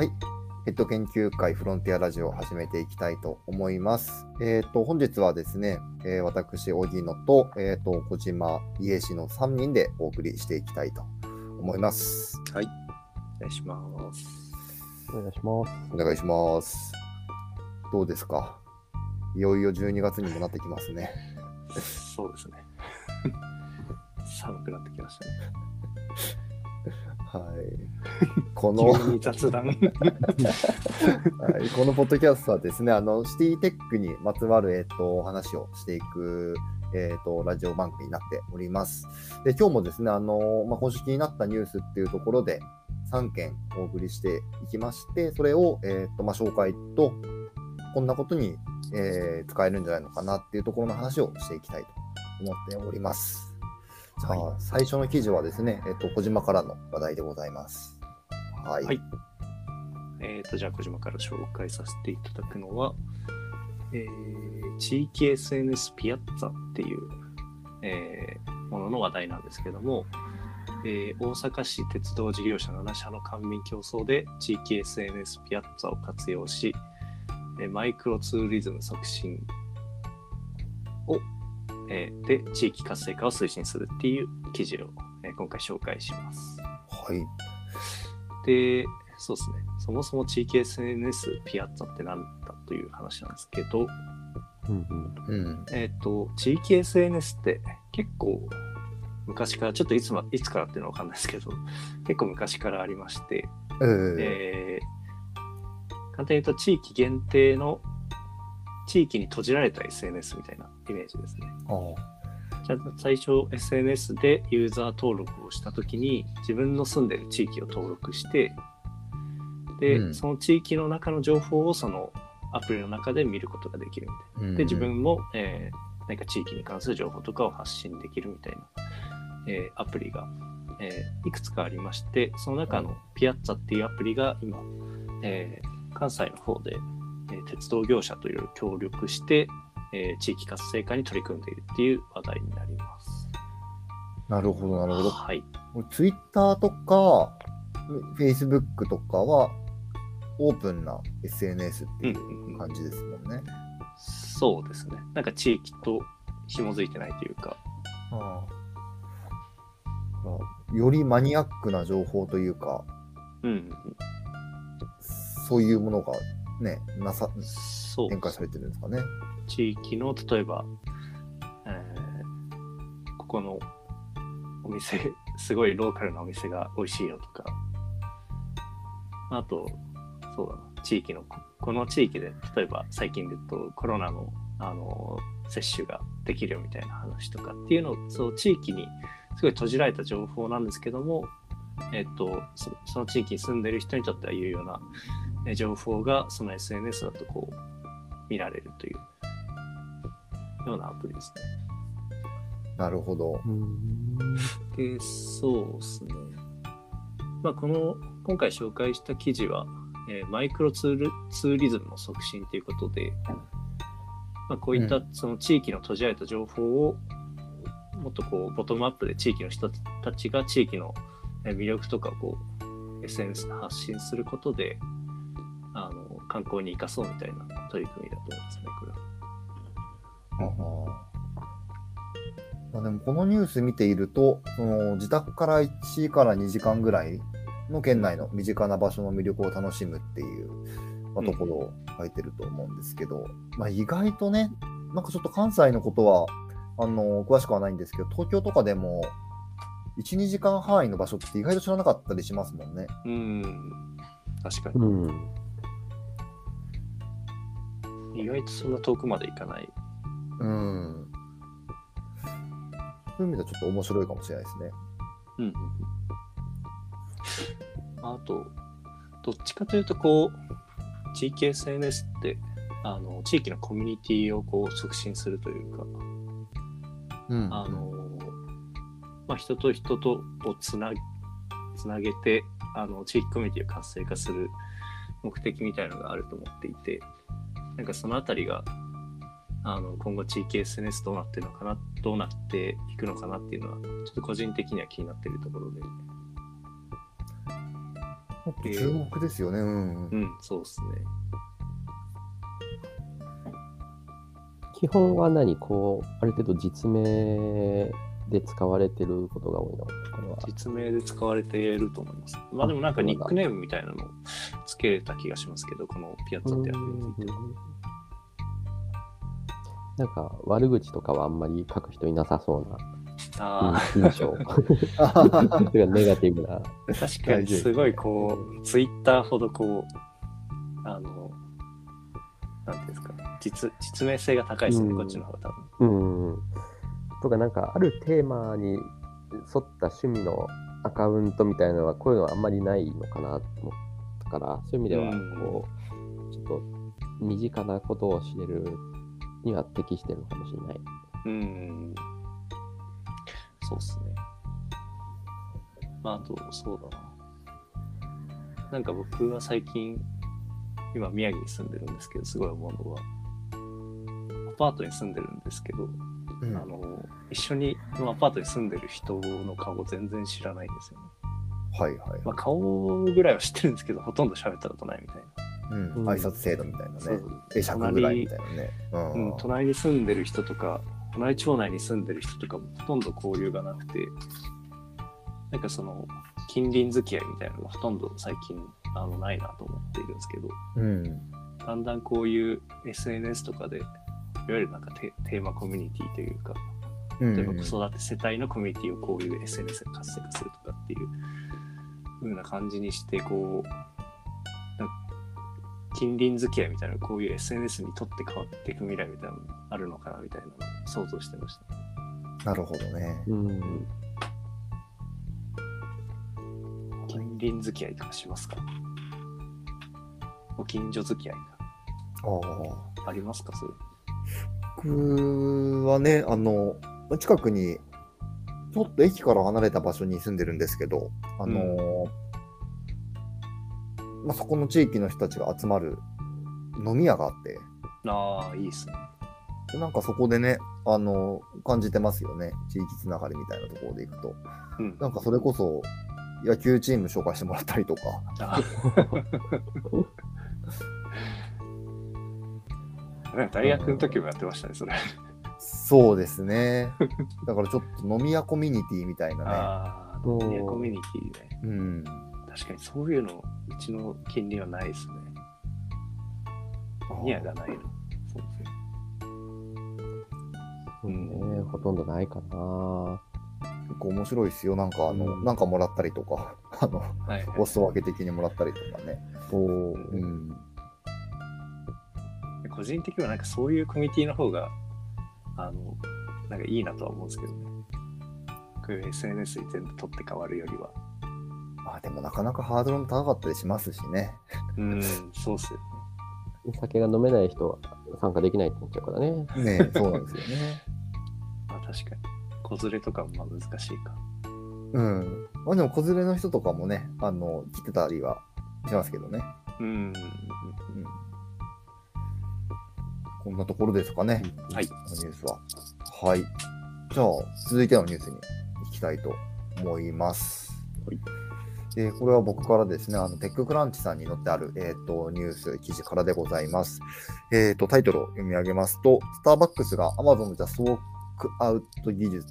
はい。ヘッド研究会フロンティアラジオを始めていきたいと思います。えっ、と、本日はですね、えー私、荻野と、えっ、と、小島、家氏の3人でお送りしていきたいと思います。はい。お願いします。お願いします。お願いします。どうですか？いよいよ12月にもなってきますね。そうですね。寒くなってきましたね。はい。この、雑談。はい、このポッドキャストはですね、あのシティテックにまつわる、えっとお話をしていく、えっとラジオ番組になっております。で今日もですね、あのまあ、今週気になったニュースっていうところで3件お送りしていきまして、それを、えっとまあ、紹介と、こんなことに、えー使えるんじゃないのかなっていうところの話をしていきたいと思っております。さあ、は最初の記事はですね、えっと小島からの話題でございます。はい。はいえっと、じゃあ、小島から紹介させていただくのは、えー地域 SNS ピアッツァっていう、えーものの話題なんですけども、えー大阪市鉄道事業者7社の官民競争で地域 SNS ピアッツァを活用し、えーマイクロツーリズム促進を、えーで地域活性化を推進するっていう記事を、えー今回紹介します。はい。で、そうですね。そもそも地域 SNS ピアッツァって何だという話なんですけど、うんうん。うん。えっ、と、地域 SNS って結構昔から、ちょっといつ,、ま、いつからっていうのはわかんないですけど、結構昔からありまして、えーえー簡単に言うと地域限定の地域に閉じられた SNS みたいなイメージですね。あじゃあ最初 SNS でユーザー登録をしたときに自分の住んでる地域を登録してで、うんその地域の中の情報をそのアプリの中で見ることができるみたいな。あ。で自分も、えー何か地域に関する情報とかを発信できるみたいな、えーアプリが、えーいくつかありましてその中のピアッツァっていうアプリが今、えー関西の方で、えー鉄道業者といろいろ協力して、えー地域活性化に取り組んでいるっていう話題になります。なるほど、なるほど。はい。ツイッターとか、フェイスブックとかは、オープンな SNS っていうんうんううん感じですもんね。そうですね。なんか地域と紐づいてないというか、ああよりマニアックな情報というか、うんうんそういうものがね、なさ展開されてるんですかね。地域の例えば、えーここのお店 すごいローカルなお店が美味しいよとか。あとそうだな。地域のここの地域で例えば最近で言うとコロナのあの接種ができるよみたいな話とかっていうのをそう地域にすごい閉じられた情報なんですけどもえっとそその地域に住んでる人にとっては有用なえ情報がその SNS だとこう見られるというようなアプリですね。なるほど。うん。で、そうですね。まあ、この、今回紹介した記事は、えーマイクロツールツーリズムの促進ということで、まあ、こういったうその地域の閉じられた情報を、もっとこう、ボトムアップで地域の人たちが地域のえー魅力とかをこう、SNS で発信することで、観光に生かそうみたいな取り組みだと思いますね、これは。まあ、でもこのニュース見ていると、その自宅から1から2時間ぐらいの県内の身近な場所の魅力を楽しむっていう、まあ、ところを書いてると思うんですけど、まあ、意外とね、なんかちょっと関西のことはあの詳しくはないんですけど、東京とかでも1、2時間範囲の場所って意外と知らなかったりしますもんね。うん、確かに。うん。意外とそんな遠くまで行かない。うん。そういう意味ではちょっと面白いかもしれないですね。うん。あと、どっちかというと、こう、地域 SNS って、あの、地域のコミュニティをこう促進するというか、うんあの、まあ、人と人とをつなつなげて、あの、地域コミュニティを活性化する目的みたいなのがあると思っていて、なんかそのあたりが、あの今後地域 SNS どうなってるのかな、どうなっていくのかなっていうのは、ちょっと個人的には気になっているところで。注目ですよね。うん。うん、そうですね。基本は何こう、ある程度実名で使われてることが多いのこれは。実名で使われていると思います。まあでもなんかニックネームみたいなのけれた気がしますけど、このピアッツァってやつについては。なんか悪口とかはあんまり書く人いなさそうな印象。ネガティブな。確かにすごいこう、ツイッターほどこう、あの、なんていうんですか、実実名性が高いですね、うんこっちの方が多分。うん。とかなんかあるテーマに沿った趣味のアカウントみたいなのはこういうのはあんまりないのかなと思から、そういう意味ではうんこう、ちょっと身近なことを知れるには適してるのかもしれない。うん。そうっすね。まあ、あと、そうだな。なんか僕は最近、今宮城に住んでるんですけど、すごい思うのは、アパートに住んでるんですけど、うんあの、一緒にアパートに住んでる人の顔を全然知らないんですよね。はいはい。まあ、顔ぐらいは知ってるんですけど、ほとんど喋ったことないみたいな。うんうん挨拶制度みたいなね。会釈ぐらいみたいなね。うんうん、隣に住んでる人とか、隣町内に住んでる人とかもほとんど交流がなくて、なんかその、近隣付き合いみたいなのがほとんど最近あのないなと思っているんですけど、うん。だんだんこういう SNS とかで、いわゆるなんかテテーマコミュニティというか、うん例えば子育て世帯のコミュニティをこういう SNS で活性化するとかっていう風な感じにして、こう、近隣付き合いみたいな、こういう SNS にとって変わっていく未来みたいなのもあるのかなみたいなのを想像してました。なるほどね。うん。近隣付き合いとかしますか？ご近所付き合いああ。ありますか？それ。僕はね、あの、近くに、ちょっと駅から離れた場所に住んでるんですけど、あの、まあ、そこの地域の人たちが集まる飲み屋があって、ああ、いいっすね。でなんかそこでね、あの、感じてますよね。地域つながりみたいなところで行くと。うん。なんかそれこそ、野球チーム紹介してもらったりとか 大学の時もやってましたね、それ。そうですね。だからちょっと飲み屋コミュニティみたいなああ、飲み屋コミュニティね。ね。うん。確かにそういうの、うちの近隣はないですね。飲み屋がないの。そうですね。そうね、ほとんどないかな。結構面白いですよ。なんかあの、うんなんかもらったりとか、あの、はい、はいお裾分け的にもらったりとかね。おうーん。個人的にはなんかそういうコミュニティの方が、あの、なんかいいなとは思うんですけどね。こういう SNS に全部取って変わるよりは。まあでもなかなかハードルも高かったりしますしね。うん、そうっすよね。お酒が飲めない人は参加できないってなっちゃうからね。ねえそうなんですよね。まあ確かに。子連れとかもまあ難しいか。うん。まあでも子連れの人とかもね、あの、来てたりはしますけどね。うん。うん。こんなところですかね。はい。このニュースは。はい。じゃあ、続いてのニュースに行きたいと思います。はい。で、これは僕からですね、あの、テッククランチさんに載ってある、えっ、と、ニュース記事からでございます。えっ、と、タイトルを読み上げますと、スターバックスが Amazon ジャストウォークアウト技術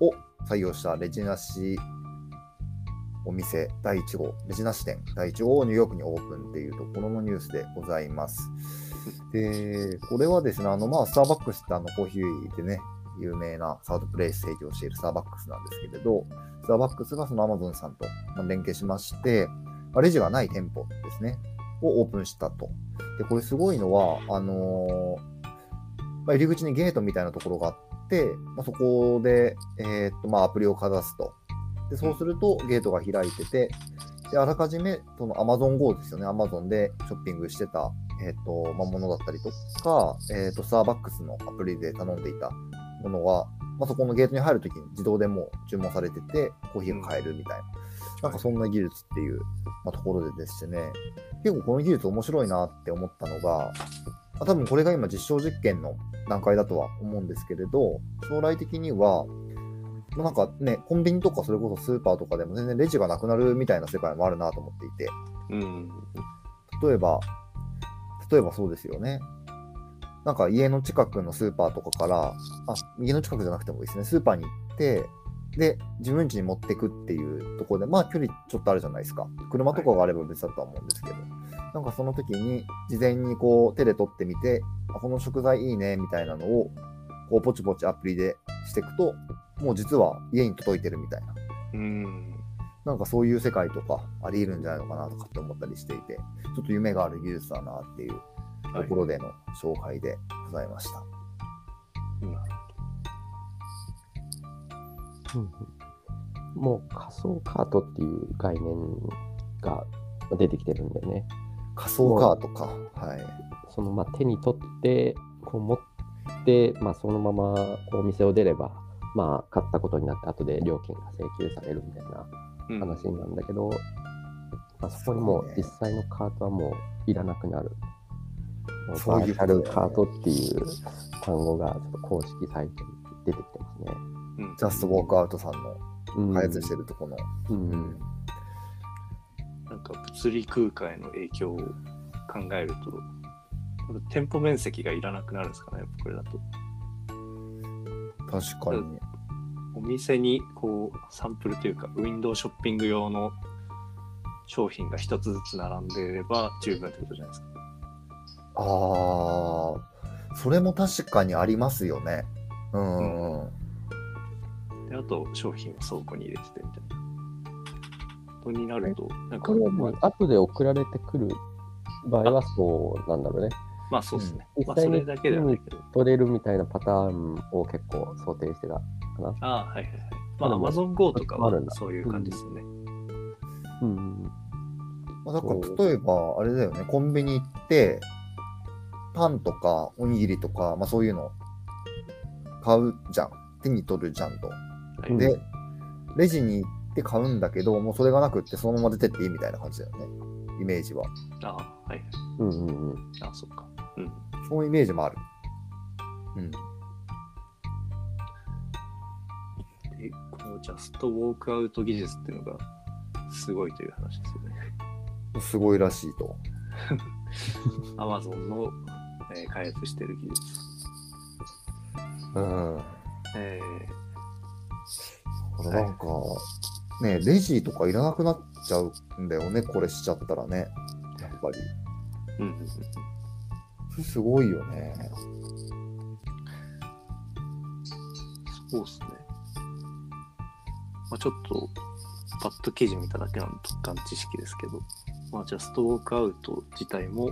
を採用したレジなしお店第1号、レジなし店第1号をニューヨークにオープンっていうところのニュースでございます。で、これはですね、あの、まあ、スターバックスってあの、コーヒーでね、有名なサードプレイス提供しているスターバックスなんですけれど、スターバックスがその Amazon さんと連携しまして、レジがない店舗ですね、をオープンしたと。で、これすごいのは、あのーまあ、入り口にゲートみたいなところがあって、まあ、そこで、えーっと、まあ、アプリをかざすと。で、そうするとゲートが開いてて、で、あらかじめ、その Amazon Go ですよね。Amazon でショッピングしてた、えーっと、まあ、ものだったりとか、えーっと、スターバックスのアプリで頼んでいたものが、まあ、そこのゲートに入るときに自動でもう注文されてて、コーヒーが買えるみたいな、なんかそんな技術っていう、まあ、ところでですね、結構この技術面白いなって思ったのが、まあ多分これが今実証実験の段階だとは思うんですけれど、将来的には、まあなんかね、コンビニとかそれこそスーパーとかでも全然レジがなくなるみたいな世界もあるなと思っていて、うん。例えば、例えばそうですよね。なんか家の近くのスーパーとかから、あ、家の近くじゃなくてもいいですね。スーパーに行って、で、自分家に持ってくっていうところで、まあ距離ちょっとあるじゃないですか。車とかがあれば別だとは思うんですけど、なんかその時に事前にこう手で取ってみて、あこの食材いいねみたいなのを、こうポチポチアプリでしていくと、もう実は家に届いてるみたいな。うん。なんかそういう世界とかあり得るんじゃないのかなとかって思ったりしていて、ちょっと夢がある技術だなっていうところでの紹介でございました。なるうんうんもう仮想カートっていう概念が出てきてるんだよね。仮想カートか。はい。そのまあ手に取って、こう持って、まあ、そのままこうお店を出れば、まあ、買ったことになって、後で料金が請求されるみたいな話なんだけど、まあ、そこにもう実際のカートはもういらなくなる。そうバーチャルカートっていう単語がちょっと公式サイトに出てきてますね。うんジャストウォークアウトさんのうん開発してるところの。うんうんなんか物理空間への影響を考えると、店舗面積がいらなくなるんですかね、これだと。確かに。お店にこうサンプルというか、ウィンドウショッピング用の商品が一つずつ並んでいれば十分ってことじゃないですか。ああ、それも確かにありますよね。うん。うんで、あと商品を倉庫に入れててみたいな。ことになると、なんかこれはもう後で送られてくる場合はそうなんだろうね。まあそうですね。うんまあそれだけではないけど。取れるみたいなパターンを結構想定してたかな。ああ、はいはいはい。まあ Amazon Go とかはあるんだそういう感じですよね。うん。まあ、だから例えば、あれだよね、コンビニ行って、パンとかおにぎりとか、まあそういうの買うじゃん。手に取るじゃんと。はいで、レジに行って買うんだけど、もうそれがなくってそのまま出てっていいみたいな感じだよね。イメージは。ああ、はいはい。うんうんうん。ああ、そっか。うん。そのイメージもある。うん。で、このジャストウォークアウト技術っていうのがすごいという話ですよね。すごいらしいと。Amazon の、えー開発してる技術。うん。えこれなんか、ね、レジとかいらなくなっちゃうんだよね、これしちゃったらね。やっぱり。ーうんうんうんそれすごいよね。そうですね。まあ、ちょっと、パッと記事見ただけなんで、突貫知識ですけど、まあ、ジャストウォークアウト自体も、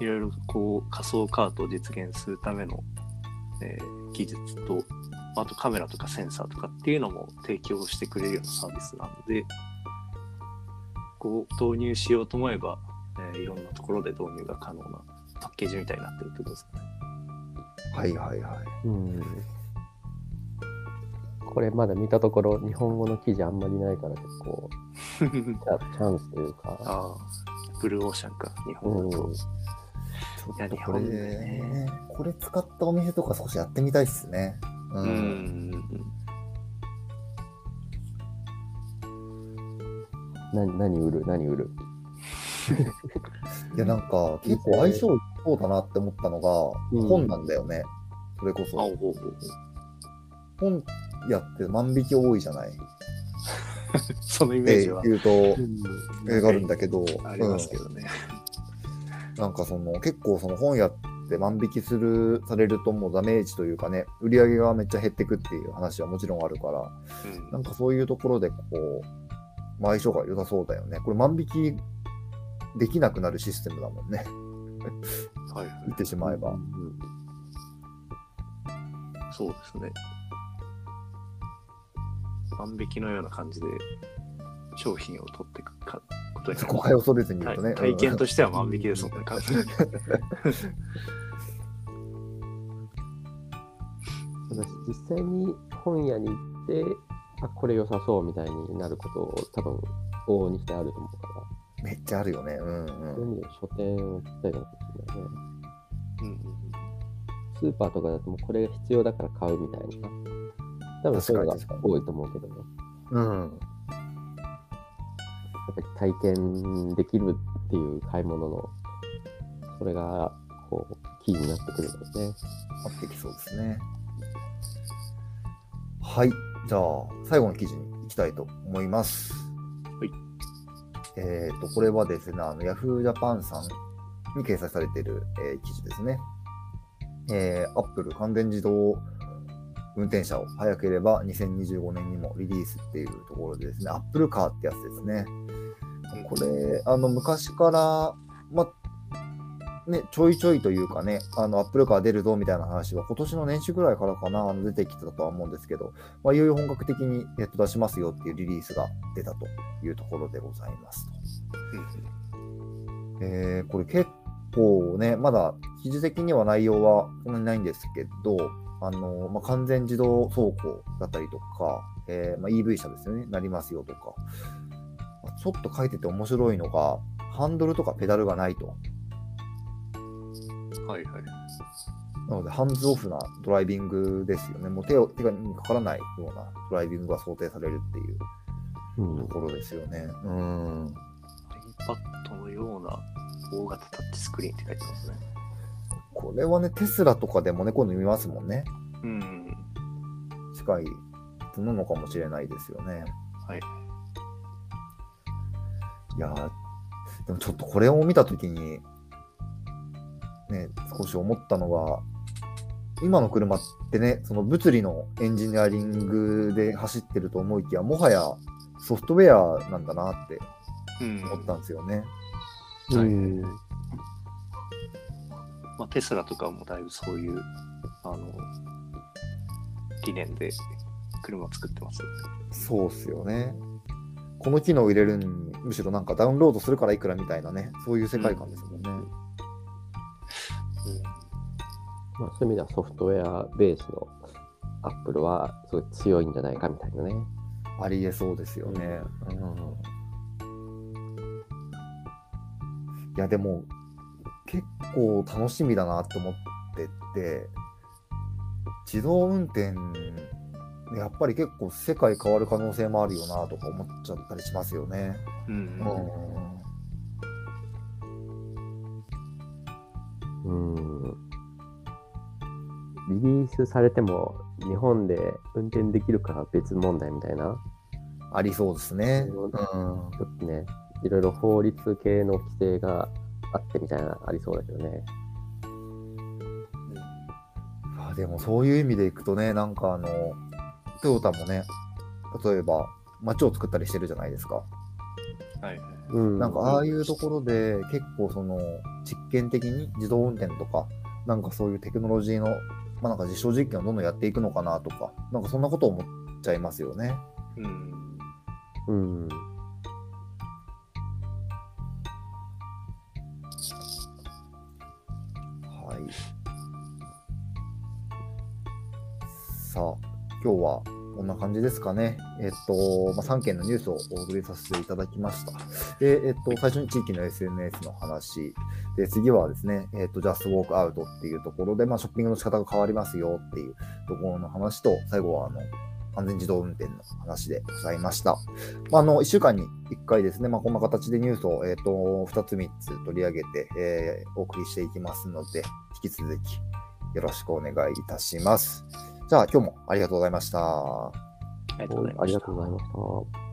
いろいろこう仮想カートを実現するための、えー技術と、あとカメラとかセンサーとかっていうのも提供してくれるようなサービスなので、こう導入しようと思えば、えーいろんなところで導入が可能なパッケージみたいになってるってことですかね。はいはいはい。うんこれまだ見たところ、日本語の記事あんまりないから結構 チャチャンスというか、ああ、ブルーオーシャンか、日本だと。うんちょいやっとこれ日本でねこれ使ったお店とか少しやってみたいっすね。ううんん。何何売る？何売る？いや、なんか結構相性そうだなって思ったのが、うん本なんだよね。それこあ、そ。ほうほうほう。本やって万引き多いじゃない？そのイメージは。言うと、映画あるんだけど、ありますけどね。うん。なんかその結構その本屋って万引きするされるともうダメージというかね売り上げがめっちゃ減ってくっていう話はもちろんあるからうん。なんかそういうところでこう、まあ、相性が良さそうだよね。これ万引きできなくなるシステムだもんね。はいはい。言ってしまえば、うん。そうですね。万引きのような感じで商品を取っていくかことになる。そこは恐れずに言うとね、体体験うんとしては万引きです。もんね、完全にただし実際に本屋に行って、あ、これ良さそうみたいになることを多分往々にしてあると思うから、めっちゃあるよね。うんそういううん意味で書店をぴったりなのかもしれないね。うんうん。スーパーとかだともうこれが必要だから買うみたいな多分そういうのが多いと思うけどね。うん。やっぱり体験できるっていう買い物の、それが、こう、キーになってくるんですね。なってきそうですね。はい。じゃあ、最後の記事に行きたいと思います。はい。えっ、と、これはですね、あの、Yahoo Japan さんに掲載されている、えー記事ですね。えー、Apple 完全自動運転車を早ければ2025年にもリリースっていうところでですね、Apple Car ってやつですね。これ、あの、昔から、まあ、ね、ちょいちょいというかね、あの、アップルカー出るぞみたいな話は、今年の年始ぐらいからかな、あの出てきてたとは思うんですけど、まあ、いよいよ本格的に、えっと、出しますよっていうリリースが出たというところでございますと。えーこれ結構ね、まだ記事的には内容はそんなにないんですけど、あのまあ、完全自動走行だったりとか、えーまあ、EV 車ですよね、なりますよとか、まあちょっと書いてて面白いのが、ハンドルとかペダルがないと。はいはい。なので、ハンズオフなドライビングですよね。もう手を手がにかからないようなドライビングが想定されるっていううんと。ころですよね。うん。iPad のような大型タッチスクリーンって書いてますね。これはね、テスラとかでもね、こういうの見ますもんね。うん。近いなのかもしれないですよね。はい。いやーでもちょっとこれを見たときに、ね、少し思ったのが、今の車ってね、その物理のエンジニアリングで走ってると思いきや、もはやソフトウェアなんだなってうん。思ったんですよね。はいうんまあ、テスラとかもだいぶそういう、あの、理念で車を作ってます。そうっすよね。この機能を入れるに、むしろなんかダウンロードするからいくらみたいなね、そういう世界観ですもんね。まあ、そういう意味ではソフトウェアベースの Apple はすごい強いんじゃないかみたいなね。ありえそうですよね。うんいや、でも、結構楽しみだなって思ってて、自動運転、やっぱり結構世界変わる可能性もあるよなとか思っちゃったりしますよね。うん。うんうん。リリースされても日本で運転できるかは別問題みたいな。ありそうですね。ううんんちょっとね、いろいろ法律系の規制があってみたいなありそうだけどね。あでもそういう意味でいくとね、なんかあの、トヨタもね、例えば街を作ったりしてるじゃないですか。はいはい。うん。なんかああいうところで結構その実験的に自動運転とか、なんかそういうテクノロジーの、まあなんか実証実験をどんどんやっていくのかなとか、なんかそんなことを思っちゃいますよね。うん。うん。さあ、今日はこんな感じですかね。えっと、まあ、3件のニュースをお送りさせていただきました。で、えっと、最初に地域の SNS の話。で、次はですね、えっと、Just Walk Out っていうところで、まあ、ショッピングの仕方が変わりますよっていうところの話と、最後は、あの、安全自動運転の話でございました。まあ、あの、1週間に1回ですね、まあ、こんな形でニュースを、えっと、2つ3つ取り上げて、えーお送りしていきますので、引き続きよろしくお願いいたします。じゃあ、今日もありがとうございました。ありがとうございました